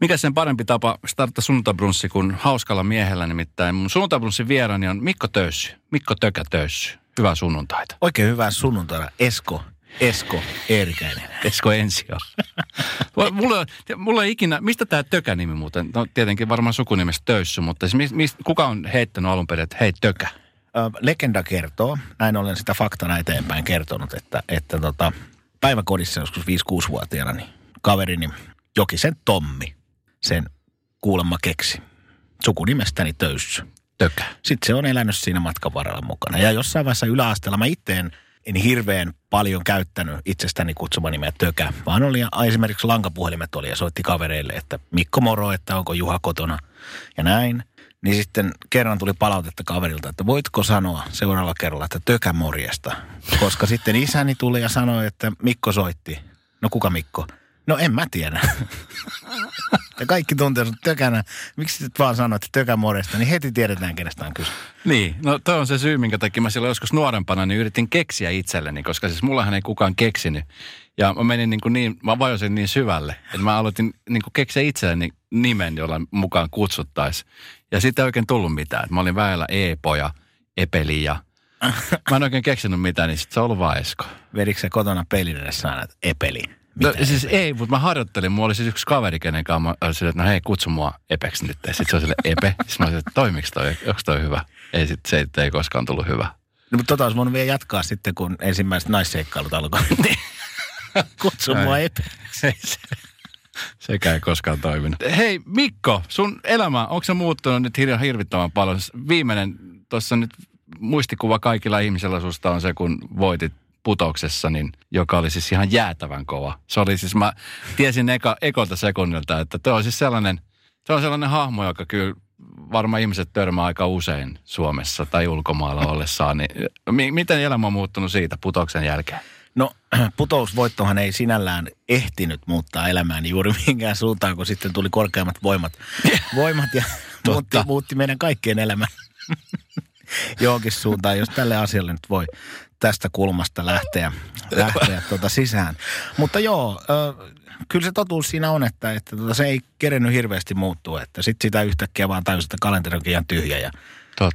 Mikä sen parempi tapa startata sunnuntabrunssi kuin hauskalla miehellä nimittäin. Mun sunnuntabrunssin vierani on Mikko Töyssy. Mikko Tökä Töyssy. Hyvää sunnuntaita. Oikein hyvää sunnuntaina. Esko. Esko Eerikäinen. Esko Ensio. mulla, mulla ei ikinä, mistä tämä Tökä-nimi muuten? No tietenkin varmaan sukunimestä Töyssy, mutta siis mist, kuka on heittänyt alun perin, että hei Tökä? Ö, legenda kertoo, näin olen sitä faktana eteenpäin kertonut, että, että tota, päiväkodissa joskus 5-6-vuotiaana niin kaverini Jokisen Tommi sen kuulemma keksi. Sukunimestäni Töyssy. Tökä. Sitten se on elänyt siinä matkan varrella mukana. Ja jossain vaiheessa yläasteella mä itteen en hirveän paljon käyttänyt itsestäni kutsuma nimeä Tökä, vaan oli esimerkiksi lankapuhelimet oli ja soitti kavereille, että Mikko moro, että onko Juha kotona ja näin. Niin sitten kerran tuli palautetta kaverilta, että voitko sanoa seuraavalla kerralla, että Tökä morjesta. Koska sitten isäni tuli ja sanoi, että Mikko soitti. No kuka Mikko? No en mä tiedä. ja kaikki tuntee sut tökänä. Miksi et vaan sanoit, että tökä morjesta, niin heti tiedetään, kenestä on kyse. Niin, no toi on se syy, minkä takia mä silloin joskus nuorempana niin yritin keksiä itselleni, koska siis mullahan ei kukaan keksinyt. Ja mä menin niin, kuin niin mä vajosin niin syvälle, että mä aloitin niin kuin keksiä itselleni nimen, jolla mukaan kutsuttaisiin. Ja sitten ei oikein tullut mitään. Mä olin väellä Eepo ja Epeli ja mä en oikein keksinyt mitään, niin sitten se on ollut vaan Esko. Vedikö kotona pelin edessä aina, No siis ei, mutta mä harjoittelin. Mulla oli siis yksi kaveri, kenen kanssa mä olisin, että no hei, kutsu mua Epeksi nyt. Ja sitten se on sille Epe. Sitten mä olisin, että toimiks toi, onko toi hyvä? Ei sit, se ei koskaan tullut hyvä. No, mutta tota olisi voinut vielä jatkaa sitten, kun ensimmäiset naisseikkailut alkoi. Niin. kutsu mua Epeksi. Se, se, sekä ei koskaan toiminut. Hei Mikko, sun elämä, onko se muuttunut nyt hir- hirvittävän paljon? Viimeinen, tuossa nyt muistikuva kaikilla ihmisellä susta on se, kun voitit putoksessa, niin, joka oli siis ihan jäätävän kova. Se oli siis, mä tiesin eka, ekolta sekunnilta, että tuo on siis sellainen, se on sellainen hahmo, joka kyllä varmaan ihmiset törmää aika usein Suomessa tai ulkomailla ollessaan. Niin, mi- miten elämä on muuttunut siitä putoksen jälkeen? No putousvoittohan ei sinällään ehtinyt muuttaa elämääni juuri minkään suuntaan, kun sitten tuli korkeammat voimat, voimat ja muutti, muutti meidän kaikkien elämä johonkin suuntaan, jos tälle asialle nyt voi tästä kulmasta lähteä, lähteä tuota sisään. Mutta joo, kyllä se totuus siinä on, että, että tuota, se ei kerennyt hirveästi muuttua. Että sitten sitä yhtäkkiä vaan tajusi, että kalenteri onkin ihan tyhjä ja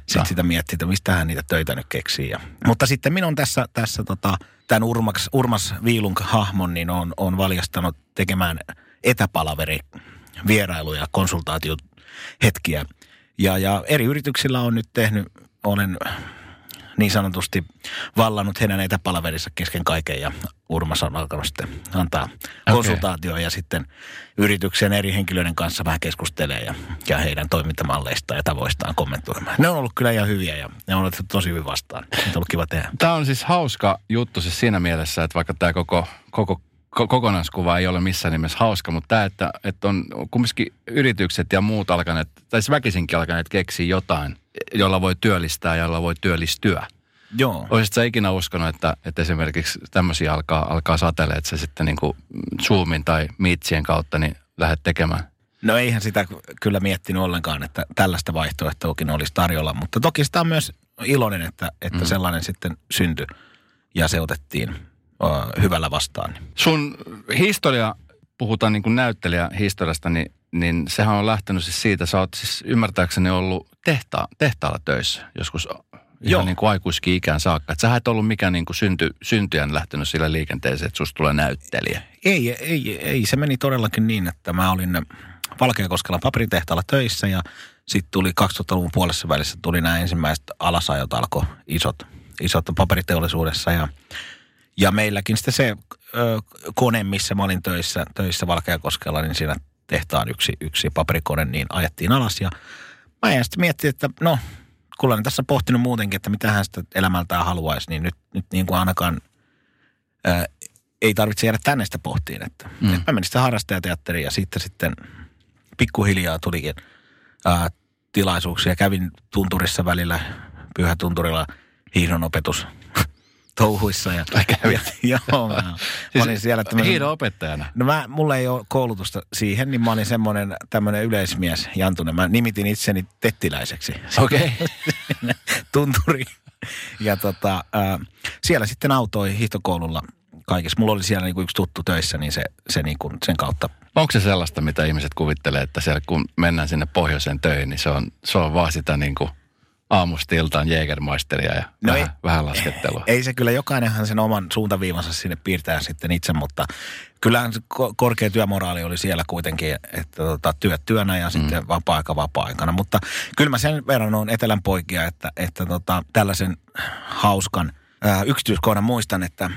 sitten sitä miettii, että mistähän niitä töitä nyt keksii. Ja, mutta sitten minun tässä, tässä tota, tämän Urmas, Urmas Viilunk hahmon, niin on, on valjastanut tekemään etäpalaveri vierailuja, konsultaatiohetkiä. Ja, ja eri yrityksillä on nyt tehnyt, olen niin sanotusti vallannut heidän etäpalaverissa kesken kaiken ja Urmas on alkanut sitten antaa okay. konsultaatioa ja sitten yrityksen eri henkilöiden kanssa vähän keskustelee ja, ja heidän toimintamalleista ja tavoistaan kommentoimaan. Ne on ollut kyllä ihan hyviä ja ne on ollut tosi hyvin vastaan. On ollut kiva tehdä. Tämä on siis hauska juttu siis siinä mielessä, että vaikka tämä koko, koko kokonaiskuva ei ole missään nimessä hauska, mutta tämä, että, että on kumminkin yritykset ja muut alkaneet, tai siis väkisinkin alkaneet keksiä jotain, jolla voi työllistää ja jolla voi työllistyä. Joo. Olisit sä ikinä uskonut, että, että esimerkiksi tämmöisiä alkaa, alkaa satele, että sä sitten niin kuin Zoomin tai Meetsien kautta niin lähdet tekemään? No eihän sitä kyllä miettinyt ollenkaan, että tällaista vaihtoehtoakin olisi tarjolla, mutta toki sitä on myös iloinen, että, että mm. sellainen sitten syntyi ja se otettiin uh, hyvällä vastaan. Sun historia, puhutaan niin kuin näyttelijä historiasta, niin, niin sehän on lähtenyt siis siitä, sä oot siis ymmärtääkseni ollut tehta, tehtaalla töissä joskus Joo. niin kuin aikuiskin ikään saakka. Että sä et ollut mikään niin kuin synty, syntyjän lähtenyt sillä liikenteeseen, että susta tulee näyttelijä. Ei, ei, ei, se meni todellakin niin, että mä olin Valkeakoskella paperitehtaalla töissä ja sitten tuli 2000-luvun puolessa välissä tuli nämä ensimmäiset alasajot alkoi isot, isot paperiteollisuudessa ja, ja meilläkin sitten se ö, kone, missä mä olin töissä, töissä Valkeakoskella, niin siinä tehtaan yksi, yksi paperikone, niin ajettiin alas ja mä jäin sitten miettiä, että no kun olen tässä pohtinut muutenkin, että mitä hän sitä elämältään haluaisi, niin nyt, nyt niin kuin ainakaan ää, ei tarvitse jäädä tänne sitä pohtiin. Että, mm. että mä menin sitten harrastajateatteriin ja sitten sitten pikkuhiljaa tulikin ää, tilaisuuksia. Kävin tunturissa välillä, pyhätunturilla hiihdon opetus touhuissa. Ja, Ai kävit? ja, joo, mä, mä olin siellä tämmönen- Hiidon opettajana. No mä, mulla ei ole koulutusta siihen, niin mä olin semmoinen tämmöinen yleismies Jantunen. Mä nimitin itseni tettiläiseksi. Okei. Tunturi. Ja tota, ää, siellä sitten autoi hiihtokoululla kaikessa. Mulla oli siellä niinku yksi tuttu töissä, niin se, se niinku sen kautta. Onko se sellaista, mitä ihmiset kuvittelee, että siellä kun mennään sinne pohjoiseen töihin, niin se on, se on vaan sitä niin kuin aamusta iltaan Jägermeisteria ja No vähän, ei- vähän laskettelua. Ei se kyllä, jokainenhan sen oman suuntaviivansa sinne piirtää sitten itse, mutta kyllähän se ko- korkea työmoraali oli siellä kuitenkin, että tota, työt työnä ja sitten mm. vapaa-aika vapaa-aikana. Mutta kyllä mä sen verran on etelän poikia, että, että tota, tällaisen hauskan ää, yksityiskohdan muistan, että,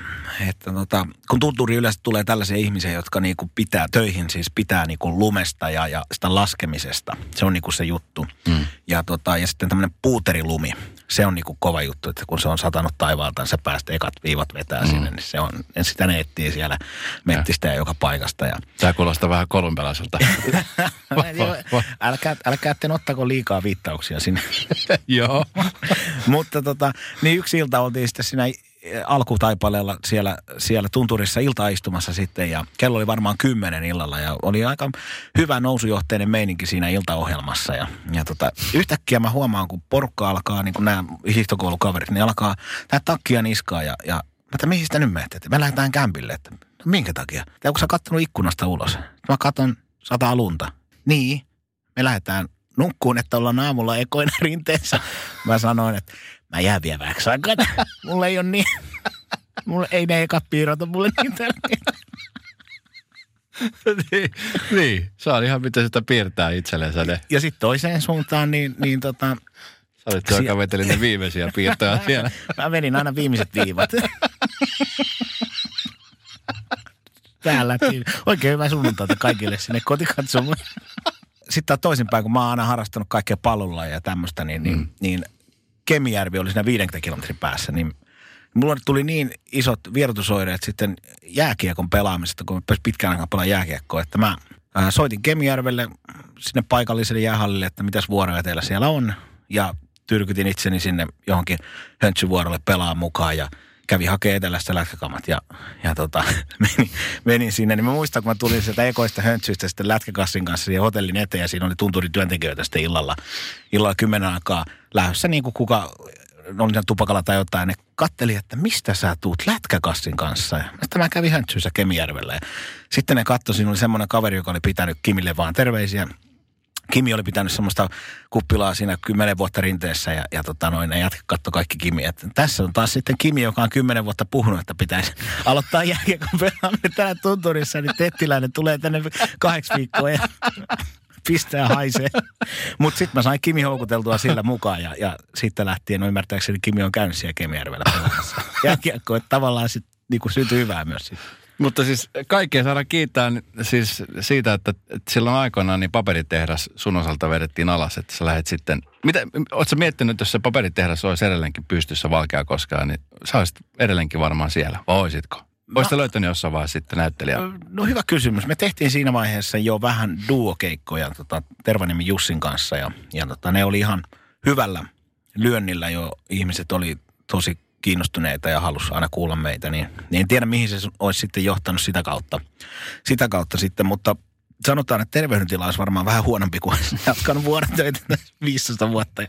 että tota, kun tunturi yleensä tulee tällaisia ihmisiä, jotka niinku pitää töihin, siis pitää niinku lumesta ja, ja sitä laskemisesta. Se on niinku se juttu. Mm. Ja, tota, ja sitten tämmöinen puuterilumi, se on niinku kova juttu, että kun se on satanut taivaalta, sä päästä ekat viivat vetää mm. sinne, niin se on, sitä ne etsii siellä mettistä ja joka paikasta. Ja, Tämä kuulostaa vähän kolumbialaiselta. älkää, älkää te ottako liikaa viittauksia sinne. Joo. Mutta tota, niin yksi ilta oltiin sitten siinä alkutaipaleella siellä, siellä tunturissa iltaistumassa sitten ja kello oli varmaan kymmenen illalla ja oli aika hyvä nousujohteinen meininki siinä iltaohjelmassa ja, ja tota, yhtäkkiä mä huomaan, kun porukka alkaa, niin kuin nämä hiihtokoulukaverit, niin alkaa tää takkia niskaa ja, ja mä että mihin sitä nyt menette? Että Me lähdetään kämpille, että no minkä takia? Ja onko sä kattonut ikkunasta ulos? Mä katon sataa lunta. Niin, me lähdetään nukkuun, että ollaan aamulla ekoina rinteessä. Mä sanoin, että mä jään vielä vähäksi aikaa. Mulla ei ole niin, mulla ei ne ekat piirrot ole mulle niin niin, niin, saa ihan miten sitä piirtää itsellensä ne. Ja sitten toiseen suuntaan, niin, niin tota, Sä olit se, joka veteli ne viimeisiä piirtoja siellä. mä venin aina viimeiset viivat. Täällä. Oikein hyvää sunnuntaita kaikille sinne kotikatsomuun. Sitten taas toisinpäin, kun mä oon aina harrastanut kaikkea pallolla ja tämmöistä, niin, niin, mm. niin Kemijärvi oli siinä 50 kilometrin päässä, niin mulla tuli niin isot vierotusoireet sitten jääkiekon pelaamisesta, kun mä pitkään aikaa pelaamaan jääkiekkoa, että mä ää, soitin Kemijärvelle sinne paikalliselle jäähallille, että mitäs vuoroja teillä siellä on, ja tyrkytin itseni sinne johonkin höntsyvuorolle pelaan mukaan, ja kävi hakemaan etelästä lätkäkamat ja, ja tota, menin, menin sinne. Niin mä muistan, kun mä tulin sieltä ekoista höntsyistä sitten lätkäkassin kanssa siihen hotellin eteen ja siinä oli tunturin työntekijöitä sitten illalla, illalla kymmenen aikaa lähdössä niin kuin kuka oli siinä tupakalla tai jotain. Ne katteli, että mistä sä tuut lätkäkassin kanssa. Ja sitten mä kävin höntsyissä Kemijärvellä. Ja sitten ne katsoi, siinä oli semmoinen kaveri, joka oli pitänyt Kimille vaan terveisiä. Kimi oli pitänyt semmoista kuppilaa siinä kymmenen vuotta rinteessä ja, ja tota noin, ne jätkä katto kaikki Kimi. Että tässä on taas sitten Kimi, joka on kymmenen vuotta puhunut, että pitäisi aloittaa jääkiekon pelaaminen täällä tunturissa, niin Tettiläinen tulee tänne kahdeksi viikkoa ja pistää haisee. Mutta sitten mä sain Kimi houkuteltua sillä mukaan ja, ja sitten lähtien, no ymmärtääkseni Kimi on käynyt siellä Kemijärvellä pelaamassa jääkiekkoa, että tavallaan sitten niinku syntyi hyvää myös siitä. Mutta siis kaikkea saadaan kiittää siis siitä, että, että silloin aikoinaan niin paperitehdas sun osalta vedettiin alas, että sä lähdet sitten... Mitä, ootko miettinyt, että jos se paperitehdas olisi edelleenkin pystyssä valkea koskaan, niin sä olisit edelleenkin varmaan siellä, vai oisitko? Olisitko löytänyt jossain vaiheessa sitten näyttelijä? No hyvä kysymys. Me tehtiin siinä vaiheessa jo vähän duokeikkoja tota, Tervanimi Jussin kanssa ja, ja tota, ne oli ihan hyvällä lyönnillä jo. Ihmiset oli tosi kiinnostuneita ja halusi aina kuulla meitä, niin, niin en tiedä mihin se olisi sitten johtanut sitä kautta, sitä kautta sitten, mutta sanotaan, että terveydentila olisi varmaan vähän huonompi kuin olisi jatkanut vuorotöitä tässä 15 vuotta.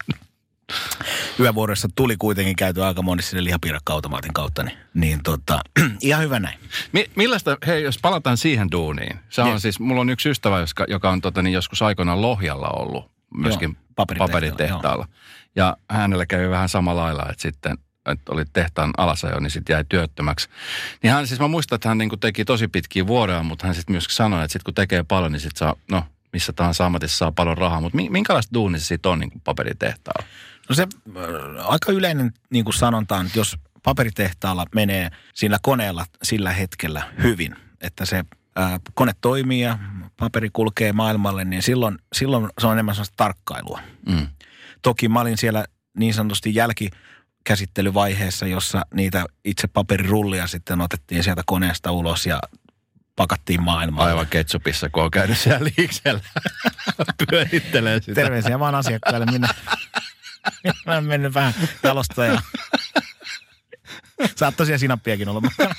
Yövuorossa tuli kuitenkin käyty aika monissa sinne lihapiirakka-automaatin kautta, niin, niin tota, ihan hyvä näin. Mi- millaista, hei jos palataan siihen duuniin. Se on Niin. siis, mulla on yksi ystävä, joka, joka on tota, niin joskus aikoinaan Lohjalla ollut, myöskin Joo, paperitehtaalla, paperitehtaalla. Ja hänellä kävi vähän samalla lailla, että sitten että oli tehtaan alasajo, niin sitten jäi työttömäksi. Niin hän siis, mä muistan, että hän niin kuin teki tosi pitkiä vuoroja, mutta hän sitten myös sanoi, että sitten kun tekee paljon, niin sitten saa, no missä tahansa ammatissa saa paljon rahaa. Mutta mi- minkälaista duunia se sitten on niin kuin paperitehtaalla? No se äh, aika yleinen niin kuin sanonta on, että jos paperitehtaalla menee sillä koneella sillä hetkellä hyvin, että se äh, kone toimii ja paperi kulkee maailmalle, niin silloin, silloin se on enemmän sellaista tarkkailua. Mm. Toki mä olin siellä niin sanotusti jälkikäsittelyvaiheessa, jossa niitä itse paperirullia sitten otettiin sieltä koneesta ulos ja pakattiin maailmalle. Aivan ketsupissa, kun on käynyt siellä liiksellä. Pyörittelee sitä. Terveisiä vaan asiakkaille. Minä, minä olen mennyt vähän jalosta ja Saat tosiaan sinappiakin olla mukana.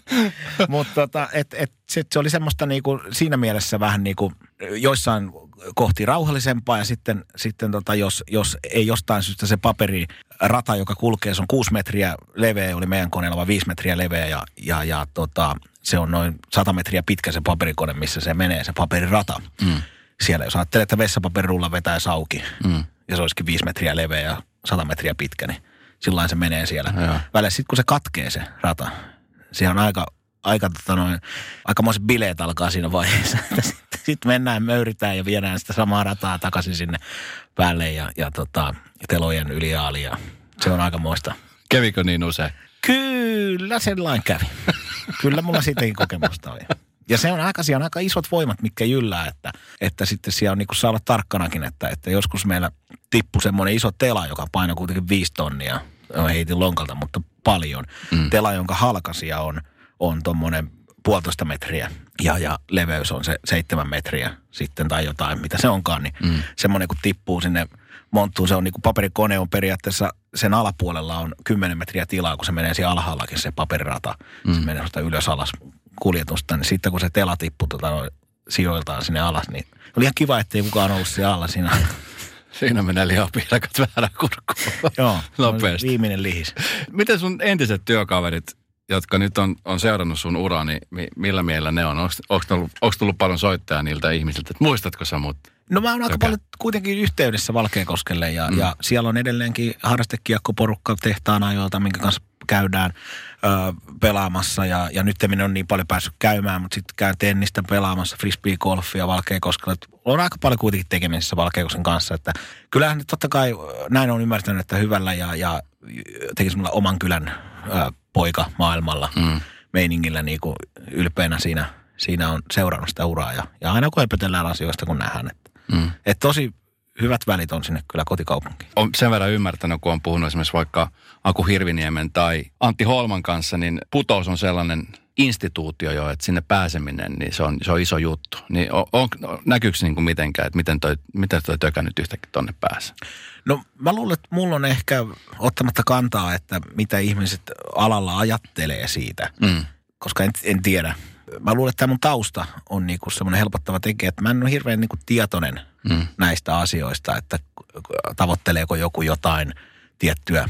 Mutta tota, et, et, se, se oli semmoista niinku, siinä mielessä vähän niinku, joissain kohti rauhallisempaa ja sitten, sitten tota, jos, jos ei jostain syystä se paperirata, joka kulkee, se on kuusi metriä leveä, oli meidän koneella vaan viisi metriä leveä ja, ja, ja tota, se on noin sata metriä pitkä se paperikone, missä se menee, se paperirata. Mm. Siellä, jos ajattelee, että vessapaperirulla vetää sauki mm. ja se olisikin viisi metriä leveä ja sata metriä pitkä, niin sillä se menee siellä. Välillä sitten kun se katkee se rata, se on aika, aika tota noin, aikamoiset bileet alkaa siinä vaiheessa. Sitten sit mennään, möyritään ja viedään sitä samaa rataa takaisin sinne päälle ja, ja tota, telojen yliaali ja se on aika moista. Kävikö niin usein? Kyllä sellainen kävi. Kyllä mulla siitäkin kokemusta oli. Ja se on aika, on aika isot voimat, mitkä jyllää, että, että sitten siellä on niin saa olla tarkkanakin, että, että joskus meillä tippui semmoinen iso tela, joka painoi kuitenkin viisi tonnia – heitin lonkalta, mutta paljon. Mm. Tela, jonka halkasia on, on tuommoinen puolitoista metriä ja, ja leveys on se seitsemän metriä sitten tai jotain, mitä se onkaan, niin mm. semmoinen kun tippuu sinne monttuun, se on niin kuin paperikone on periaatteessa, sen alapuolella on 10 metriä tilaa, kun se menee siellä alhaallakin se paperirata, mm. se menee ylös alas kuljetusta, niin sitten kun se tela tippuu tota, sijoiltaan sinne alas, niin oli ihan kiva, ettei kukaan ollut siellä alla siinä Siinä menee lihapiirakat väärä kurkkuun. Joo, nopeasti. viimeinen lihis. Miten sun entiset työkaverit, jotka nyt on, on seurannut sun uraa, niin millä mielellä ne on? Onko tullut, tullut paljon soittajaa niiltä ihmisiltä, että muistatko sä mut? No mä oon aika paljon kuitenkin yhteydessä Valkeakoskelle ja, mm. ja siellä on edelleenkin harrastekiekkoporukka tehtaan ajoilta, minkä kanssa käydään pelaamassa ja, ja nyt minä on niin paljon päässyt käymään, mutta sitten käyn tennistä pelaamassa, frisbee-golfia Valkeakoskella. On aika paljon kuitenkin tekemisissä Valkeakosken kanssa, että kyllähän nyt totta kai näin on ymmärtänyt, että hyvällä ja, ja tekisi mulla oman kylän ö, poika maailmalla mm. meiningillä niin kuin ylpeänä siinä, siinä on seurannut sitä uraa ja, ja aina kun höpötellään asioista, kun nähdään, että, mm. että tosi hyvät välit on sinne kyllä kotikaupunkiin. On sen verran ymmärtänyt, kun on puhunut esimerkiksi vaikka Aku Hirviniemen tai Antti Holman kanssa, niin putous on sellainen instituutio jo, että sinne pääseminen, niin se on, se on iso juttu. Niin on, on, näkyykö niin kuin mitenkään, että miten toi, miten toi tökä nyt yhtäkkiä tonne pääsee? No mä luulen, että mulla on ehkä ottamatta kantaa, että mitä ihmiset alalla ajattelee siitä, mm. koska en, en tiedä. Mä luulen, että tämä mun tausta on niinku semmoinen helpottava tekijä, että mä en ole hirveän niinku tietoinen mm. näistä asioista, että tavoitteleeko joku jotain tiettyä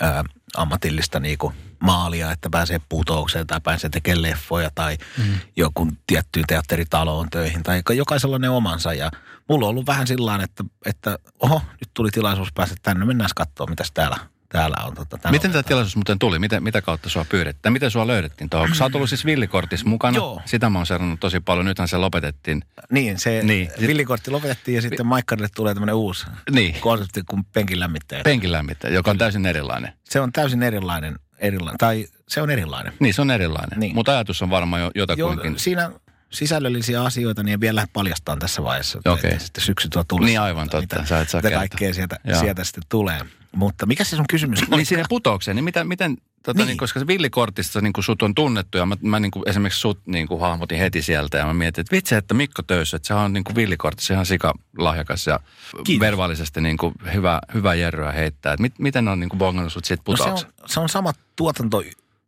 ää, ammatillista niinku maalia, että pääsee putoukseen tai pääsee tekemään leffoja tai mm. joku tiettyyn teatteritaloon töihin tai jokaisella ne omansa. Ja mulla on ollut vähän sillä että, että oho, nyt tuli tilaisuus päästä tänne, mennään katsoa, mitä täällä täällä on. Tota, miten tämä tilaisuus muuten tuli? Miten, mitä kautta sua pyydettiin? Miten sua löydettiin tuohon? Sä oot ollut siis villikortissa mukana. Joo. Sitä mä oon seurannut tosi paljon. Nythän se lopetettiin. Niin, se niin. villikortti lopetettiin ja sitten Maikkarille tulee tämmöinen uusi niin. konsepti kuin penkin lämmittäjä. Penkin lämmittäjä, joka on täysin erilainen. Se on täysin erilainen, erilainen tai se on erilainen. Niin, se on erilainen. Niin. Mutta ajatus on varmaan jo jotakuinkin. Jo, siinä sisällöllisiä asioita, niin en vielä paljastaa tässä vaiheessa. Okay. Sitten syksy tuo tulossa. Niin aivan totta, mitä, sä et saa mitä kaikkea sieltä, sieltä sitten tulee. Mutta mikä se sun kysymys Niin siihen putoukseen, niin mitä, miten, tota, niin. Niin, koska se villikortista niin kuin sut on tunnettu ja mä, mä niin kuin esimerkiksi sut niin kuin hahmotin heti sieltä ja mä mietin, että vitsi, että Mikko Töysö, että se on niin kuin villikortissa ihan sika lahjakas ja Kiitos. verbaalisesti niin kuin hyvä, hyvä jerryä heittää. Et mit, miten on niin kuin bongannut sut siitä putoukseen? No se, on, se on sama tuotanto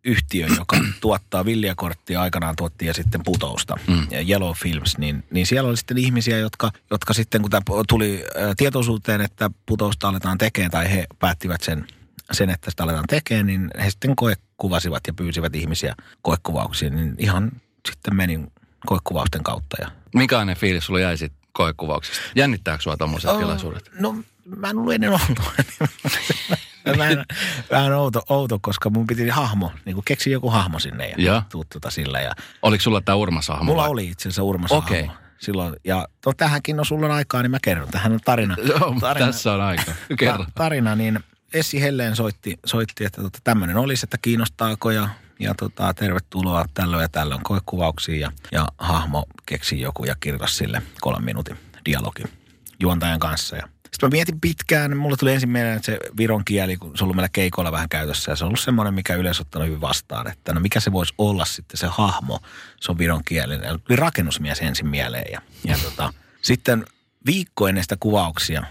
yhtiö, joka tuottaa villiakorttia aikanaan tuotti ja sitten putousta, mm. Yellow Films, niin, niin siellä oli sitten ihmisiä, jotka, jotka sitten kun tämä tuli tietoisuuteen, että putousta aletaan tekemään tai he päättivät sen, sen että sitä aletaan tekemään, niin he sitten koekuvasivat ja pyysivät ihmisiä koekuvauksiin, niin ihan sitten menin koekuvausten kautta. Ja... Minkälainen fiilis sulla jäi sitten koekuvauksesta? Jännittääkö sinua tuommoiset oh, tilaisuudet? No mä en ollut ennen ollut. vähän, vähän outo, outo, koska mun piti hahmo, niin kuin keksi joku hahmo sinne ja, ja. tuu tuota sillä. Ja... Oliko sulla tämä Urmas-hahmo? Mulla vai? oli itse asiassa Urmas-hahmo. Okay. Silloin, ja to, tähänkin on sulla on aikaa, niin mä kerron. Tähän on tarina. Joo, tarina, tässä on aika. Kerro. tarina, niin Essi Helleen soitti, soitti että tota, tämmöinen olisi, että kiinnostaako ja, ja tota, tervetuloa tällöin ja tällöin koekuvauksiin. Ja, ja hahmo keksi joku ja kirjoitti sille kolmen minuutin dialogi juontajan kanssa. Ja sitten mä mietin pitkään, mulle tuli ensin mieleen, että se viron kieli, kun se on ollut meillä keikoilla vähän käytössä, ja se on ollut semmoinen, mikä yleensä ottanut hyvin vastaan, että no mikä se voisi olla sitten se hahmo, se on viron kieli. Tuli rakennusmies ensin mieleen, ja, ja tota, sitten viikko ennen sitä kuvauksia,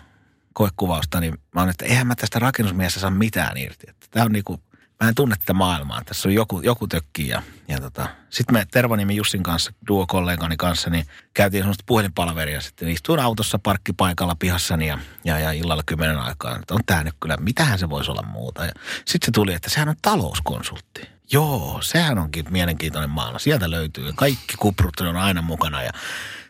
koekuvausta, niin mä oon, että eihän mä tästä rakennusmiestä saa mitään irti. Että tää on niinku, mä en tunne tätä maailmaa. Tässä on joku, joku tökkii ja, ja tota. Sitten me Tervoniemi Jussin kanssa, duo-kollegani kanssa, niin käytiin semmoista puhelinpalveria. Sitten istuin autossa parkkipaikalla pihassani ja, ja, ja illalla kymmenen aikaa. Että on tää nyt kyllä, mitähän se voisi olla muuta. Sitten se tuli, että sehän on talouskonsultti. Joo, sehän onkin mielenkiintoinen maailma. Sieltä löytyy. Kaikki kuprut on aina mukana. Ja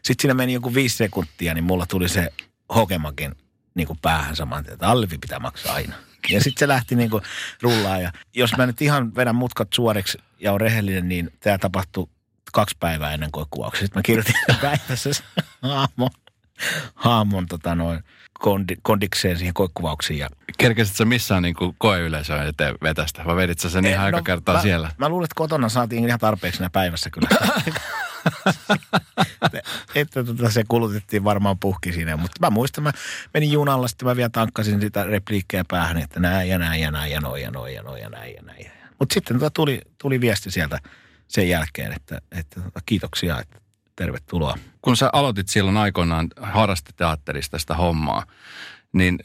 sitten siinä meni joku viisi sekuntia, niin mulla tuli se hokemakin niin kuin päähän saman tien, että alvi pitää maksaa aina. Ja sitten se lähti niin kuin rullaa. Ja jos mä nyt ihan vedän mutkat suoriksi ja on rehellinen, niin tämä tapahtui kaksi päivää ennen koekuvauksia. Sitten mä kirjoitin päivässä haamon, haamon tota noin, kondi, kondikseen siihen koekuvauksiin. Ja... Kerkesit sä missään niin koeyleisöön eteen vetästä vai vedit sä sen ihan aika no, kertaa mä, siellä? Mä luulen, että kotona saatiin ihan tarpeeksi päivässä kyllä. että tota, se kulutettiin varmaan puhki siinä. Mutta mä muistan, mä menin junalla, sitten mä vielä tankkasin sitä repliikkejä päähän, että näin ja näin ja näin ja noin ja noin ja noin ja näin ja näin. Mutta sitten tota tuli, tuli viesti sieltä sen jälkeen, että, että tota, kiitoksia, että tervetuloa. Kun sä aloitit silloin aikoinaan harrasteteatterista sitä hommaa, niin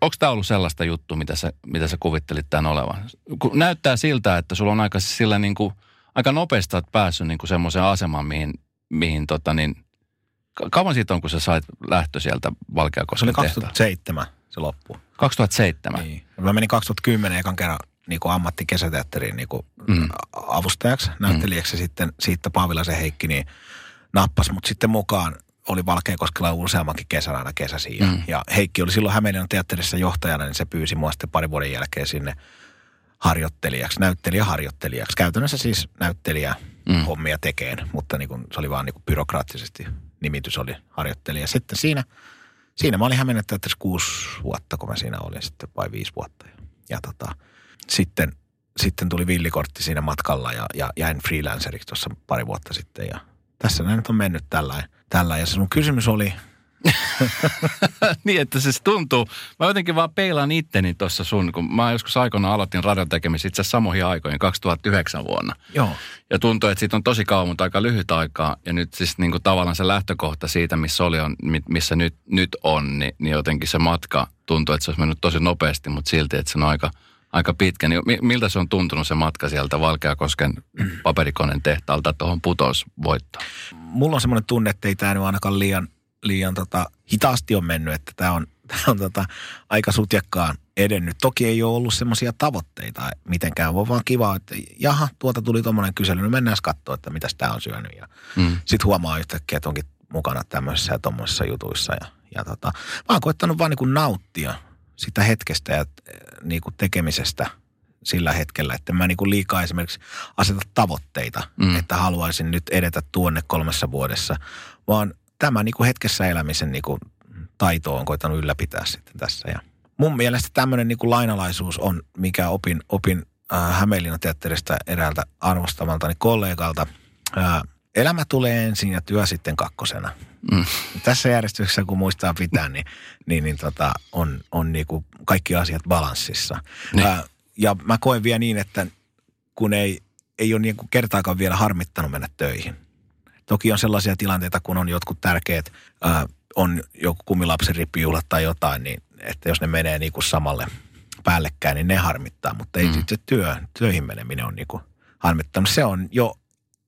onko tämä ollut sellaista juttu, mitä sä, mitä sä kuvittelit tämän olevan? Kun näyttää siltä, että sulla on aika sillä niin kuin, aika nopeasti päässyt niin semmoiseen asemaan, mihin, mihin tota niin, kauan siitä on, kun sä sait lähtö sieltä Valkeakosken Se oli 2007 se loppu. 2007? Niin. Mä menin 2010 ekan kerran niin kuin ammattikesäteatteriin niin kuin mm. avustajaksi, näyttelijäksi. Mm. Sitten siitä Paavilaisen Heikki niin nappasi mut sitten mukaan. Oli Valkeakoskella useammankin kesän aina kesäsi. Ja, mm. ja Heikki oli silloin Hämeenlinnan teatterissa johtajana, niin se pyysi mua sitten parin vuoden jälkeen sinne harjoittelijaksi, näyttelijäharjoittelijaksi. Käytännössä siis näyttelijä mm. hommia tekeen, mutta niin kuin, se oli vaan niin kuin byrokraattisesti nimitys oli harjoittelija. Sitten siinä, siinä mä olin Hämeenlinnan teatterissa kuusi vuotta, kun mä siinä olin sitten, vai viisi vuotta. Ja, ja tota, sitten, sitten tuli villikortti siinä matkalla ja, ja jäin freelanceriksi tuossa pari vuotta sitten ja tässä näin nyt on mennyt tällä. tällä. Ja se sun kysymys oli, niin, että se tuntuu. Mä jotenkin vaan peilaan itteni tuossa sun, kun mä joskus aikoina aloitin radion tekemistä itse asiassa samoihin aikoihin, 2009 vuonna. Joo. Ja tuntuu, että siitä on tosi kauan, mutta aika lyhyt aikaa. Ja nyt siis niin kuin tavallaan se lähtökohta siitä, missä oli on, missä nyt, nyt on, niin, niin jotenkin se matka tuntuu, että se olisi mennyt tosi nopeasti, mutta silti, että se on aika – aika pitkä. Niin miltä se on tuntunut se matka sieltä Valkeakosken paperikoneen tehtaalta tuohon putousvoittoon? Mulla on semmoinen tunne, että ei tämä nyt ainakaan liian, liian tota, hitaasti on mennyt, että tämä on, tää on tota, aika sutjakkaan edennyt. Toki ei ole ollut semmoisia tavoitteita mitenkään, vaan vaan kiva, että jaha, tuolta tuli tuommoinen kysely, no mennään katsoa, että mitä tämä on syönyt. Ja mm. sitten huomaa yhtäkkiä, että onkin mukana tämmöisissä ja tuommoisissa jutuissa. Ja, ja tota, mä oon koettanut vaan niin kuin nauttia – sitä hetkestä ja eh, niin kuin tekemisestä sillä hetkellä, että mä niin kuin liikaa esimerkiksi aseta tavoitteita, mm. että haluaisin nyt edetä tuonne kolmessa vuodessa, vaan tämä niin kuin hetkessä elämisen niin kuin taito on koitanut ylläpitää sitten tässä. Ja mun mielestä tämmöinen niin kuin lainalaisuus on, mikä opin, opin äh, Hämeenlinnan teatterista eräältä arvostamaltani kollegalta. Äh, elämä tulee ensin ja työ sitten kakkosena. Mm. Tässä järjestyksessä, kun muistaa pitää, niin, niin, niin tota, on, on niin kuin kaikki asiat balanssissa. Niin. Ää, ja mä koen vielä niin, että kun ei, ei ole niin kuin kertaakaan vielä harmittanut mennä töihin. Toki on sellaisia tilanteita, kun on jotkut tärkeät, ää, on joku kumilapsen rippijuhlat tai jotain, niin että jos ne menee niin kuin samalle päällekkäin, niin ne harmittaa. Mutta ei mm. sitten työ, työhön meneminen on niin kuin harmittanut. Se on jo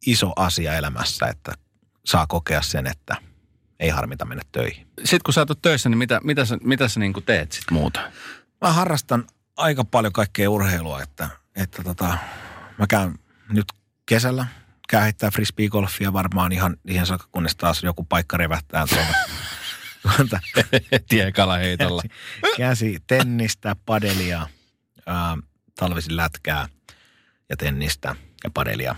iso asia elämässä, että saa kokea sen, että – ei harmita mennä töihin. Sitten kun sä oot töissä, niin mitä, mitä sä, mitä sä niin kuin teet sitten muuta? Mä harrastan aika paljon kaikkea urheilua, että, että tota, mä käyn nyt kesällä, käyn heittää frisbeegolfia varmaan ihan, ihan saakka, kunnes taas joku paikka revähtää tuolta. tuolta. Tiekalaheitolla. Käsi, käsi, tennistä, padelia, ää, talvisin lätkää ja tennistä ja padelia.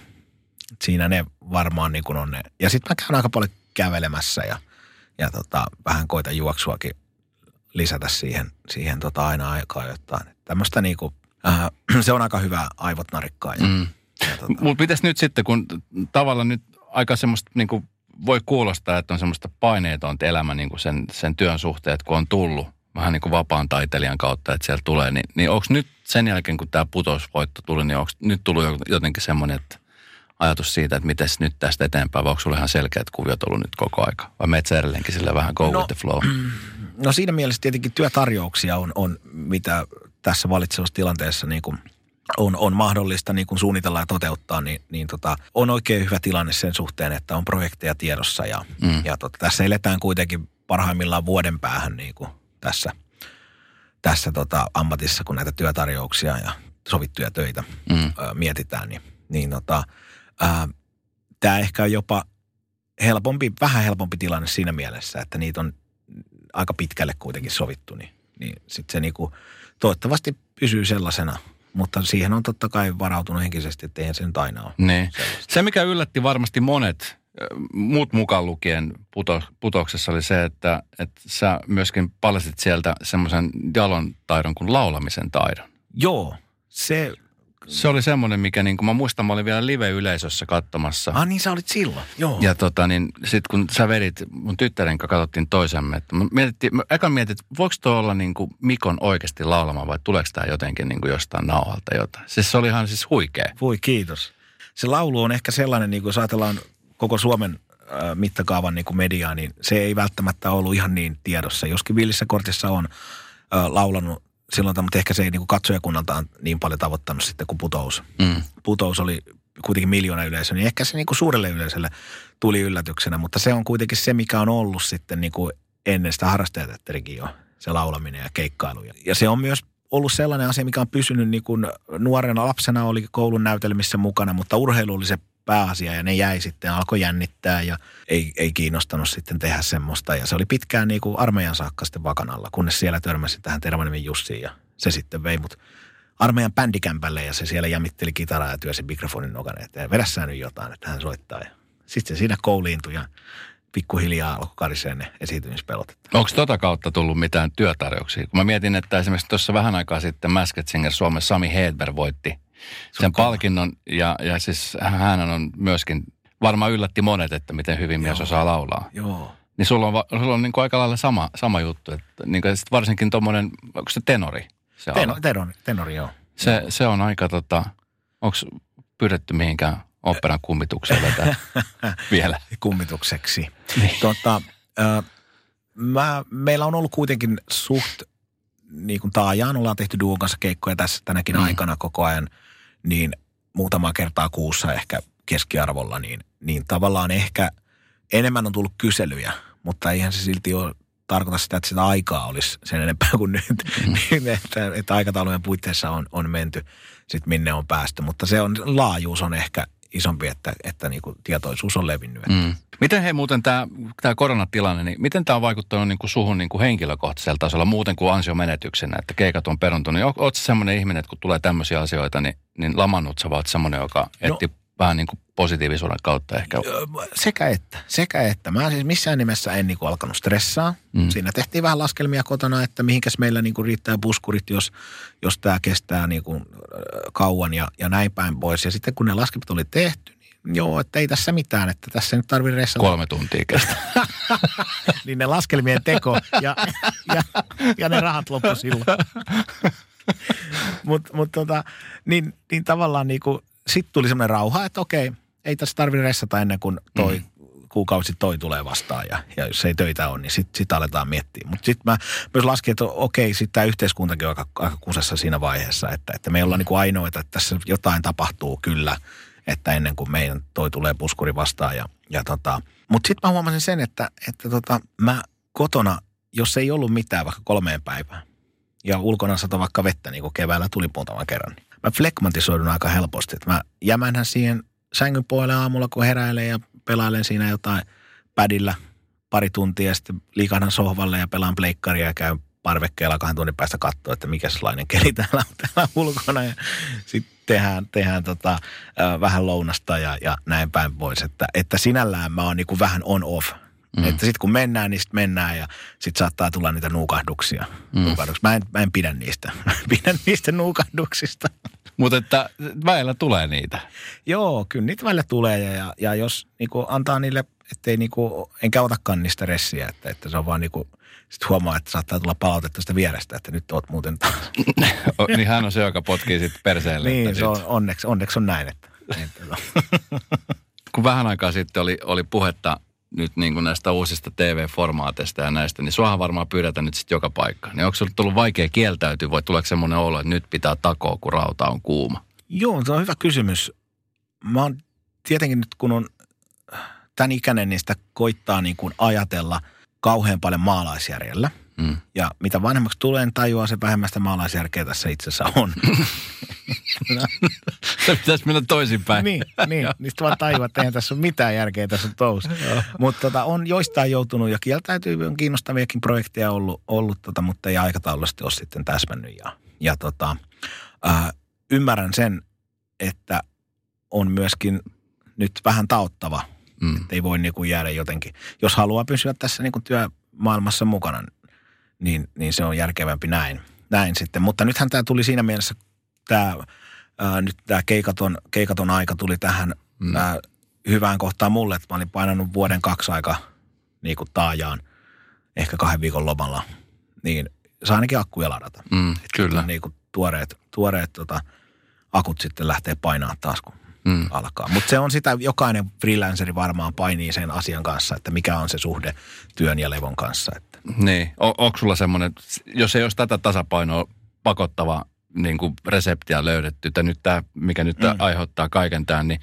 Siinä ne varmaan niin kuin on ne. Ja sitten mä käyn aika paljon kävelemässä ja ja tota, vähän koita juoksuakin lisätä siihen, siihen tota aina aikaa jotain. Tämmöistä niinku, äh, se on aika hyvä aivot narikkaa. Ja, mm. Tota. Mutta pitäisi nyt sitten, kun tavallaan nyt aika semmoista niinku voi kuulostaa, että on semmoista paineetonta elämä niin kuin sen, sen työn suhteen, kun on tullut vähän niin kuin vapaan taiteilijan kautta, että sieltä tulee, niin, niin onko nyt sen jälkeen, kun tämä putosvoitto tuli, niin onko nyt tullut jotenkin semmoinen, että ajatus siitä, että miten nyt tästä eteenpäin, vai onko sulla ihan selkeät kuviot ollut nyt koko aika? Vai meet sä edelleenkin sille vähän go no, with the flow? No siinä mielessä tietenkin työtarjouksia on, on mitä tässä valitsevassa tilanteessa niin kuin on, on mahdollista niin kuin suunnitella ja toteuttaa, niin, niin tota, on oikein hyvä tilanne sen suhteen, että on projekteja tiedossa. Ja, mm. ja tota, tässä eletään kuitenkin parhaimmillaan vuoden päähän niin kuin tässä, tässä tota, ammatissa, kun näitä työtarjouksia ja sovittuja töitä mm. ö, mietitään. Niin, niin tota, tämä ehkä on jopa helpompi, vähän helpompi tilanne siinä mielessä, että niitä on aika pitkälle kuitenkin sovittu, niin, niin sitten se niinku, toivottavasti pysyy sellaisena. Mutta siihen on totta kai varautunut henkisesti, että eihän se nyt aina ole. Niin. Se, mikä yllätti varmasti monet, muut mukaan lukien puto, putoksessa oli se, että, että sä myöskin paljastit sieltä semmoisen jalon taidon kuin laulamisen taidon. Joo, se se oli semmoinen, mikä niin kuin mä muistan, mä olin vielä live-yleisössä katsomassa. Ah niin, sä olit silloin, joo. Ja tota niin, sit kun sä vedit, mun tyttären kanssa katsottiin toisemme, että mä mietittiin, mä eka mietin, että voiko tuo olla niin kuin Mikon oikeasti laulama vai tuleeko tämä jotenkin niin kuin jostain nauhalta jotain. Siis se oli ihan siis huikea. Voi kiitos. Se laulu on ehkä sellainen, niin kuin jos ajatellaan koko Suomen äh, mittakaavan niin kuin mediaa, niin se ei välttämättä ollut ihan niin tiedossa. Joskin Villissä kortissa on äh, laulanut silloin, mutta ehkä se ei niin katsojakunnaltaan niin paljon tavoittanut sitten kuin putous. Mm. Putous oli kuitenkin miljoona yleisö, niin ehkä se niin kuin suurelle yleisölle tuli yllätyksenä, mutta se on kuitenkin se, mikä on ollut sitten niin kuin ennen sitä harrastajateatterikin jo, se laulaminen ja keikkailu. Ja se on myös ollut sellainen asia, mikä on pysynyt niin kuin nuorena lapsena oli koulun näytelmissä mukana, mutta urheilu oli se pääasia ja ne jäi sitten, alkoi jännittää ja ei, ei kiinnostanut sitten tehdä semmoista. Ja se oli pitkään niin kuin armeijan saakka sitten vakanalla, kunnes siellä törmäsi tähän Tervaniemen Jussiin ja se sitten vei mut armeijan bändikämpälle ja se siellä jämitteli kitaraa ja työsi mikrofonin nokan eteen. Vedä nyt jotain, että hän soittaa. Ja sitten se siinä kouliintui ja pikkuhiljaa alkoi karisee ne esiintymispelot. Onko tota kautta tullut mitään työtarjouksia? Kun mä mietin, että esimerkiksi tuossa vähän aikaa sitten Masked Singer Suomessa Sami Hedberg voitti sen palkinnon. Ja, ja siis hän on myöskin, varmaan yllätti monet, että miten hyvin mies osaa laulaa. Joo. Niin sulla on, sulla on niin kuin aika lailla sama, sama juttu. Että niin kuin varsinkin tuommoinen, onko se tenori? Se Teno, tenori, tenori, joo. Se, se on aika tota, onko pyydetty mihinkään operan kummitukseen vielä? Kummitukseksi. Niin. Tota, äh, mä, meillä on ollut kuitenkin suht, niin kuin taajaan ollaan tehty duon kanssa keikkoja tässä tänäkin mm. aikana koko ajan – niin muutama kertaa kuussa ehkä keskiarvolla, niin, niin tavallaan ehkä enemmän on tullut kyselyjä, mutta eihän se silti ole tarkoita sitä, että sitä aikaa olisi sen enempää kuin nyt, mm. niin että, että aikataulujen puitteissa on, on menty sitten minne on päästy, mutta se on, laajuus on ehkä isompi, että, että niin kuin tietoisuus on levinnyt. Mm. Miten he muuten tämä, tämä koronatilanne, niin miten tämä on vaikuttanut niin kuin suhun niin kuin henkilökohtaisella tasolla muuten kuin ansiomenetyksenä, että keikat on peruntunut? Oletko semmoinen ihminen, että kun tulee tämmöisiä asioita, niin, niin lamannut sä oot semmoinen, joka no, etti vähän niin kuin positiivisuuden kautta ehkä? Sekä että, sekä että. Mä siis missään nimessä en niin kuin alkanut stressaa. Mm. Siinä tehtiin vähän laskelmia kotona, että mihinkäs meillä niin kuin riittää puskurit, jos, jos tämä kestää niin kuin kauan ja, ja näin päin pois. Ja sitten kun ne laskelmat oli tehty, niin joo, että ei tässä mitään, että tässä nyt tarvii ressata. Kolme tuntia kestää. niin ne laskelmien teko ja, ja, ja ne rahat loppu silloin. Mutta mut tota, niin, niin tavallaan niinku, sitten tuli semmoinen rauha, että okei, ei tässä tarvitse ressata ennen kuin toi mm. kuukausi toi tulee vastaan. Ja, ja jos ei töitä ole, niin sitten sit aletaan miettiä. Mutta sitten mä myös laskin, että okei, sitten tämä yhteiskuntakin on aika, aika kusessa siinä vaiheessa, että, että me ollaan niinku ainoita, että tässä jotain tapahtuu kyllä, että ennen kuin meidän toi tulee puskuri vastaan. Ja, ja tota, Mutta sitten mä huomasin sen, että, että tota, mä kotona, jos ei ollut mitään vaikka kolmeen päivään, ja ulkona sato vaikka vettä, niin kuin keväällä tuli muutaman kerran, niin mä flekmatisoidun aika helposti. Mä jämänhän siihen sängyn puolelle aamulla, kun heräilen ja pelailen siinä jotain pädillä pari tuntia ja sitten liikahdan sohvalle ja pelaan pleikkaria ja käyn parvekkeella kahden tunnin päästä katsoa, että mikä sellainen keli täällä on täällä ulkona. Ja sitten tehdään, tehdään tota, äh, vähän lounasta ja, ja näin päin pois. Että, että sinällään mä oon niinku vähän on-off Mm. Että sitten kun mennään, niin sitten mennään ja sitten saattaa tulla niitä nuukahduksia. Mm. nuukahduksia. Mä, en, mä en pidä niistä. Mä pidän niistä nuukahduksista. Mutta että väillä tulee niitä. Joo, kyllä niitä väillä tulee ja, ja, ja jos niinku antaa niille, ettei niinku, enkä otakaan niistä ressiä, että, että se on vaan niinku, sitten huomaa, että saattaa tulla palautetta sitä vierestä, että nyt oot muuten taas. niin hän on se, joka potkii sitten perseelle. niin, se on, onneksi, onneksi on näin, että tota. Kun vähän aikaa sitten oli, oli puhetta nyt niin kuin näistä uusista TV-formaateista ja näistä, niin suahan varmaan pyydetään nyt sitten joka paikkaan. Niin onko sinulle tullut vaikea kieltäytyä vai tuleeko semmoinen olo, että nyt pitää takoa, kun rauta on kuuma? Joo, se on hyvä kysymys. Mä oon tietenkin nyt, kun on tämän ikäinen, niin sitä koittaa niin kuin ajatella kauhean paljon maalaisjärjellä. Mm. Ja mitä vanhemmaksi tulee, tajuaa se vähemmästä maalaisjärkeä tässä itse asiassa on. Se pitäisi mennä toisinpäin. niin, niin. Niistä vaan tajuaa, että eihän tässä ole mitään järkeä tässä touhussa. mutta tota, on joistain joutunut ja kieltäytyy, on kiinnostaviakin projekteja ollut, ollut tota, mutta ei aikataulullisesti ole sitten täsmännyt. Ja, ja tota, ää, ymmärrän sen, että on myöskin nyt vähän tauttava, Mm. että ei voi niin kuin jäädä jotenkin. Jos haluaa pysyä tässä niin kuin työmaailmassa mukana, niin, niin se on järkevämpi näin, näin sitten. Mutta nythän tämä tuli siinä mielessä, tämä, nyt tämä keikaton, keikaton aika tuli tähän Mm. mm. ää, hyvään kohtaan mulle, että mä olin painanut vuoden kaksi aika niin kuin taajaan, ehkä kahden viikon lomalla, niin saa ainakin akkuja ladata. Mm, kyllä. Niin kuin tuoreet, tuoreet tota, akut sitten lähtee painaa taas, kun Mm. alkaa. Mutta se on sitä, jokainen freelanceri varmaan painii sen asian kanssa, että mikä on se suhde työn ja levon kanssa. Että. Niin. O, onko sulla semmoinen, jos ei olisi tätä tasapainoa pakottava niin kuin reseptiä löydetty, että nyt tämä, mikä nyt mm. Aiheuttaa kaiken tämän, niin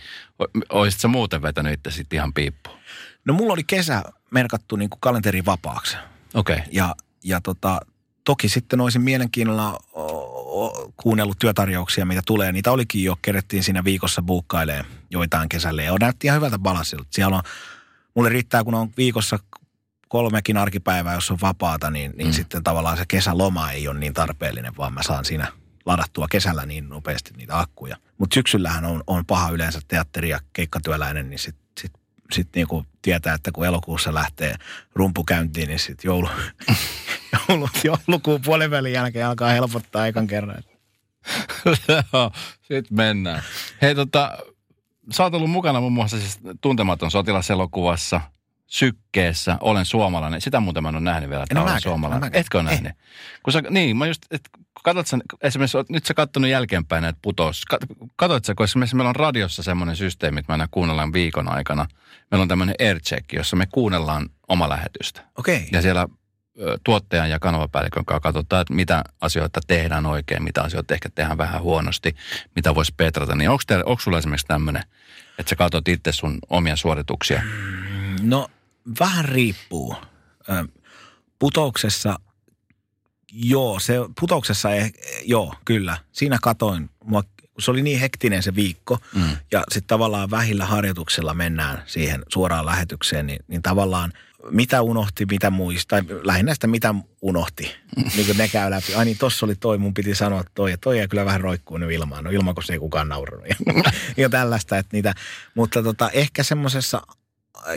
olisit sä muuten vetänyt itse sitten ihan piippuun? No mulla oli kesä merkattu niin kuin kalenteriin vapaaksi. Okei. Okay. Ja, ja tota, toki sitten olisin mielenkiinnolla kuunnellut työtarjouksia, mitä tulee. Niitä olikin jo, kerettiin siinä viikossa buukkailee joitain kesälle. Ja näytti ihan hyvältä balanssilta. Siellä on, mulle riittää, kun on viikossa kolmekin arkipäivää, jos on vapaata, niin, niin mm. sitten tavallaan se kesäloma ei ole niin tarpeellinen, vaan mä saan siinä ladattua kesällä niin nopeasti niitä akkuja. Mutta syksyllähän on, on paha yleensä teatteri- ja keikkatyöläinen, niin sitten sit, niinku tietää, että kun elokuussa lähtee rumpu käyntiin, niin sitten joulu, joulu, joulukuun puolen välin jälkeen alkaa helpottaa ekan kerran. Sitten mennään. Hei tota, sä oot ollut mukana muun muassa siis Tuntematon sotilaselokuvassa, Sykkeessä, Olen suomalainen. Sitä muuten mä en ole nähnyt vielä, että En ole olen mäkään, suomalainen. en. Etkö ole Ei. nähnyt? Kun sä, niin, mä just, et, katsot sen, esimerkiksi, nyt sä kattonut jälkeenpäin näitä putous. Kat, katoit sä, kun esimerkiksi meillä on radiossa semmoinen systeemi, että me aina kuunnellaan viikon aikana. Meillä on tämmöinen aircheck, jossa me kuunnellaan oma lähetystä. Okei. Ja siellä tuottajan ja kanavapäällikön kanssa katsotaan, että mitä asioita tehdään oikein, mitä asioita ehkä tehdään vähän huonosti, mitä voisi petrata. Niin onko, teillä, onko sulla esimerkiksi tämmöinen, että sä katsot itse sun omia suorituksia? No vähän riippuu. Putouksessa, joo, se, putouksessa, eh, joo, kyllä. Siinä katoin, mua, se oli niin hektinen se viikko, Mm. ja sitten tavallaan vähillä harjoituksella mennään siihen suoraan lähetykseen, niin, niin tavallaan mitä unohti, mitä muista, tai lähinnä sitä mitä unohti, niin kuin ne käy läpi. Ai niin, tossa oli toi, mun piti sanoa toi, ja toi ei kyllä vähän roikkuu nyt ilmaan, no ilman, kun se ei kukaan naurannut. Ja, ja tällaista, että niitä, mutta tota, ehkä semmoisessa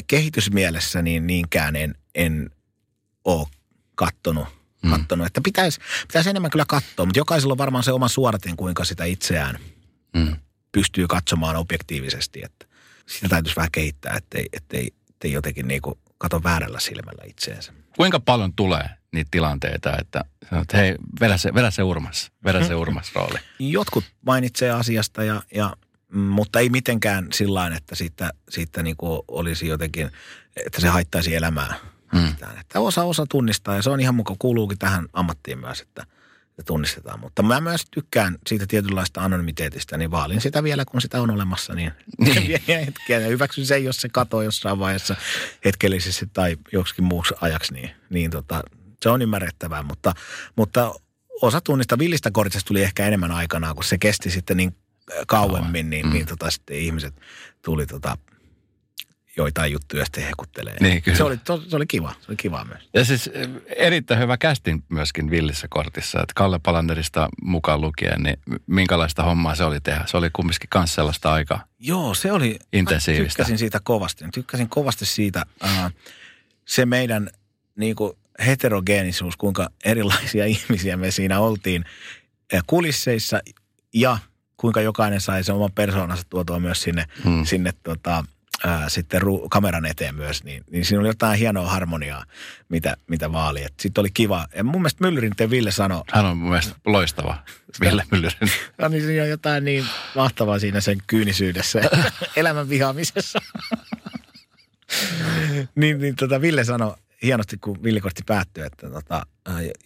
kehitysmielessä niin niinkään en, en ole kattonut, Mm. kattonut. Että pitäisi, pitäisi enemmän kyllä katsoa, mutta jokaisella on varmaan se oma suoratin, kuinka sitä itseään Mm. pystyy katsomaan objektiivisesti. Että sitä täytyisi vähän kehittää, ettei, ettei, ettei jotenkin niinku kato väärällä silmällä itseensä. Kuinka paljon tulee niitä tilanteita, että sanot, hei, vedä se, vedä se urmas, vedä se urmas rooli. Jotkut mainitsee asiasta, ja, ja, mutta ei mitenkään sillä että siitä, siitä niinku olisi jotenkin, että se haittaisi elämää. Mm. Että osa osa tunnistaa ja se on ihan mukaan, kuuluukin tähän ammattiin myös, että se tunnistetaan. Mutta mä myös tykkään siitä tietynlaista anonymiteetistä, niin vaalin sitä vielä, kun sitä on olemassa, niin, Niin. niin. hetkiä. Ja hyväksyn sen, jos se katoo jossain vaiheessa hetkellisesti tai joksikin muuksi ajaksi, niin, niin tota, se on ymmärrettävää. Mutta, mutta osa tunnista villistä kortista tuli ehkä enemmän aikanaan, kun se kesti sitten niin kauemmin, niin, Mm. mm. niin tota, sitten ihmiset tuli tota, joitain juttuja sitten hekuttelee. Niin, kyllä. Se oli, to, se oli kiva, se oli kiva myös. Ja siis erittäin hyvä kästin myöskin Villissä kortissa, että Kalle Palanderista mukaan lukien, niin minkälaista hommaa se oli tehdä? Se oli kumminkin myös sellaista aikaa. Joo, se oli, Intensiivistä. Tykkäsin siitä kovasti. Tykkäsin kovasti siitä, äh, se meidän niin kuin heterogeenisuus, kuinka erilaisia ihmisiä me siinä oltiin kulisseissa ja kuinka jokainen sai sen oman persoonansa tuotua myös sinne, Hmm. sinne tota, ää, sitten ru- kameran eteen myös, niin, niin siinä oli jotain hienoa harmoniaa, mitä, mitä vaali. Sitten oli kiva. Ja mun mielestä Myllyrinteen Ville sanoi, Hän on mun mielestä loistava, Ville Myllyrin. no niin siinä on jotain niin mahtavaa siinä sen kyynisyydessä, elämän vihaamisessa. niin, niin tota Ville sanoi hienosti, kun Villikortti päättyi, että tota,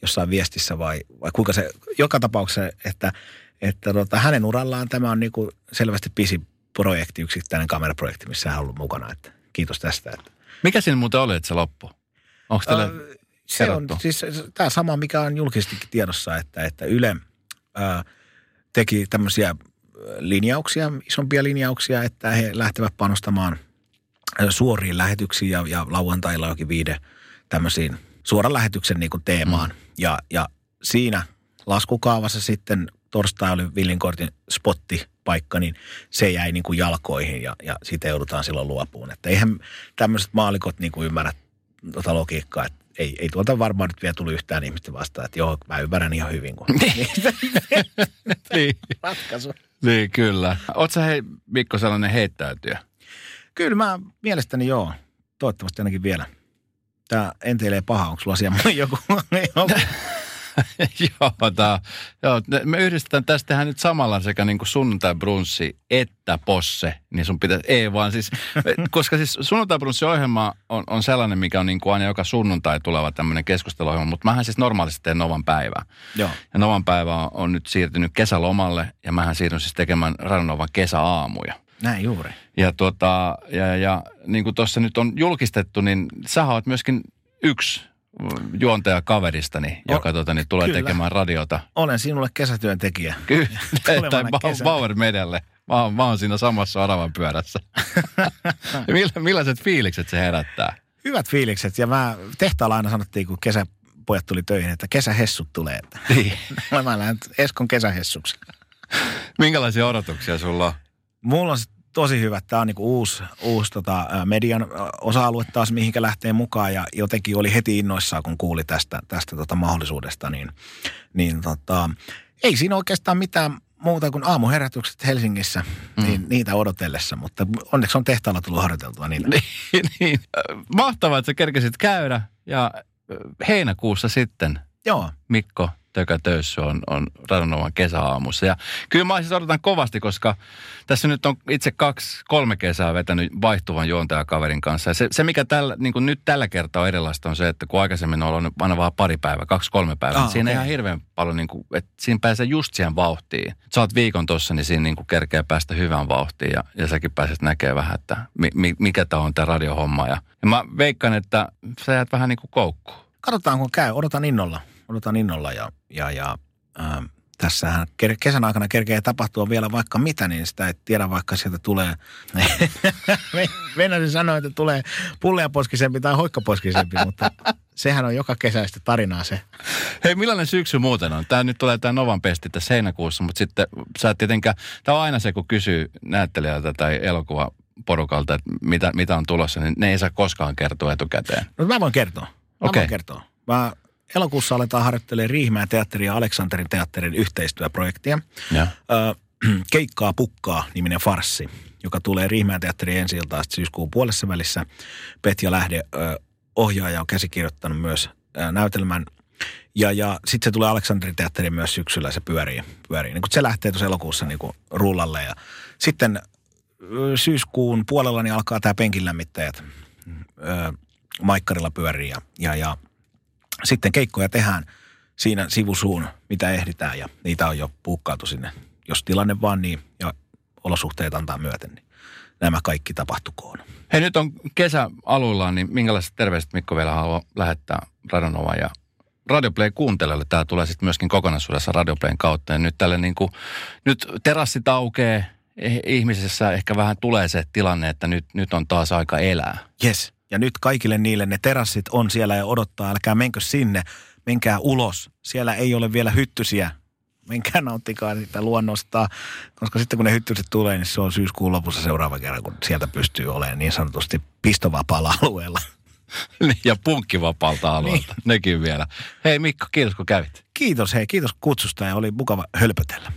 jossain viestissä vai, vai kuinka se, joka tapauksessa, että, että tota, hänen urallaan tämä on niinku selvästi pisi projekti, yksittäinen kameraprojekti, missä hän on ollut mukana. Että kiitos tästä. Että. Mikä siinä muuten oli, että se loppu? Onko teillä... Ö, se on siis tämä sama, mikä on julkisestikin tiedossa, että, että Yle ää, teki tämmöisiä linjauksia, isompia linjauksia, että he lähtevät panostamaan ää, suoriin lähetyksiin ja, ja lauantailla jokin viide tämmöisiin suoran lähetyksen niin kuin teemaan. Mm. Ja, ja siinä laskukaavassa sitten torstai oli Villinkortin spottipaikka, niin se jäi niin kuin jalkoihin ja, ja siitä joudutaan silloin luopuun. Että eihän tämmöiset maalikot niin kuin ymmärrä tuota logiikkaa, että ei, ei tuolta varmaan nyt vielä tuli yhtään ihmistä vastaan, että joo, mä ymmärrän ihan hyvin, kun niin, ratkaisu. niin, kyllä. Sä hei, Mikko sellainen heittäytyjä? Kyllä mä mielestäni joo, toivottavasti ainakin vielä. Tämä enteilee paha, onko sulla siellä joku, joku joo, tää, joo, me yhdistetään tästä tehdään nyt samalla sekä niin kuin sunnuntai brunssi että posse, niin sun pitäisi, ei vaan siis, koska siis sunnuntai brunssi ohjelma on, on sellainen, mikä on niin kuin aina joka sunnuntai tuleva tämmöinen keskusteluohjelma, mutta mähän siis normaalisti teen Novan päivää. Joo. Ja Novan päivä on, on nyt siirtynyt kesälomalle ja mähän siirryn siis tekemään Radionovan kesäaamuja. Näin juuri. Ja, tuota, ja, ja niin kuin tuossa nyt on julkistettu, niin sä oot myöskin yksi juontaja kaveristani, O- joka tuota, niin tulee kyllä. tekemään radiota. Olen sinulle kesätyöntekijä. Kyllä, tai Ba-. Bauer Medialle. Mä oon, mä oon siinä samassa aravan pyörässä. Millaiset fiilikset se herättää? Hyvät fiilikset ja mä tehtaalla aina sanottiin, kun kesäpojat tuli töihin, että kesähessut tulee. Että Niin. mä lähden Eskon kesähessuksi. Minkälaisia odotuksia sulla on? Mulla on tosi hyvä. Tämä on niinku uusi, uusi tota, median osa-alue taas, mihinkä lähtee mukaan. Ja jotenkin oli heti innoissaan, kun kuuli tästä, tästä tota mahdollisuudesta. Niin, niin tota, ei siinä oikeastaan mitään muuta kuin aamuherätykset Helsingissä, mm. niin niitä odotellessa. Mutta onneksi on tehtaalla tullut harjoiteltua niitä. Niin, niin. Mahtavaa, että sä kerkesit käydä. Ja heinäkuussa sitten Joo, Mikko Tökä Töyssy on, on Radionovan kesäaamussa. Ja kyllä mä siis odotan kovasti, koska tässä nyt on itse kaksi, kolme kesää vetänyt vaihtuvan juontajakaverin kanssa. Ja se, se mikä tällä, niin kuin nyt tällä kertaa on erilaista on se, että kun aikaisemmin on ollut aina vaan pari päivää, kaksi, kolme päivää. Ah, Ah, siinä okei. ihan hirveän paljon, niin kuin, että siinä pääsee just siihen vauhtiin. Sä oot viikon tossa, niin siinä niin kuin kerkeä päästä hyvään vauhtiin ja, ja säkin pääset näkemään vähän, että mi, mi, mikä tämä on tämä radiohomma. Ja, ja mä veikkaan, että sä jäät vähän niin kuin koukkuun. katsotaan kun käy. Odotan innolla. Odotan innolla ja, ja, ja ää, tässähän kesän aikana kerkee tapahtua vielä vaikka mitä, niin sitä ei tiedä, vaikka sieltä tulee, Venäjä sanoi, että tulee pulleaposkisempi tai hoikkaposkisempi, mutta sehän on joka kesäistä tarinaa se. Hei, millainen syksy muuten on? Tämä nyt tulee tämä Novan pesti tässä heinäkuussa, mutta sitten sä et tietenkään, tämä on aina se, kun kysyy näyttelijältä tai elokuvaporukalta, että mitä, mitä on tulossa, niin ne ei saa koskaan kertoa etukäteen. No mä voin kertoa. Mä Okei. voin kertoa. Mä elokuussa aletaan harjoittelemaan Riihimäen teatterin ja Aleksanterin teatterin yhteistyöprojektia. Ja. Ö, Keikkaa pukkaa niminen farssi, joka tulee Riihimäen teatterin ensi iltaan syyskuun puolessa välissä. Petja Lähde ö, ohjaaja on käsikirjoittanut myös ö, näytelmän. Ja, ja sitten se tulee Aleksanterin teatteriin myös syksyllä, se pyörii. pyörii. Niin kun se lähtee tuossa elokuussa niin kuin rullalle. Ja sitten syyskuun puolella niin alkaa tämä penkin lämmittäjät. Maikkarilla pyörii ja, ja, ja sitten keikkoja tehdään siinä sivusuun, mitä ehditään ja niitä on jo puukkaatu sinne. Jos tilanne vaan niin ja olosuhteet antaa myöten, niin nämä kaikki tapahtukoon. Hei, nyt on kesä aluillaan, niin minkälaiset terveiset Mikko vielä haluaa lähettää Radionova ja Radioplay kuuntelijoille. Tämä tulee sitten myöskin kokonaisuudessa Radioplayn kautta. Ja nyt tälle niin kuin, nyt terassit aukee, eh- ihmisessä ehkä vähän tulee se tilanne, että nyt, nyt on taas aika elää. Yes. Ja nyt kaikille niille ne terassit on siellä ja odottaa. Älkää menkö sinne, menkää ulos. Siellä ei ole vielä hyttysiä. Menkää nauttikaa sitä luonnosta, koska sitten kun ne hyttyset tulee, niin se on syyskuun lopussa seuraava kerran, kun sieltä pystyy olemaan niin sanotusti pistovapaalla alueella. ja punkkivapaalta alueelta, nekin vielä. Hei Mikko, kiitos kun kävit. Kiitos hei, kiitos kutsusta ja oli mukava hölpötellä.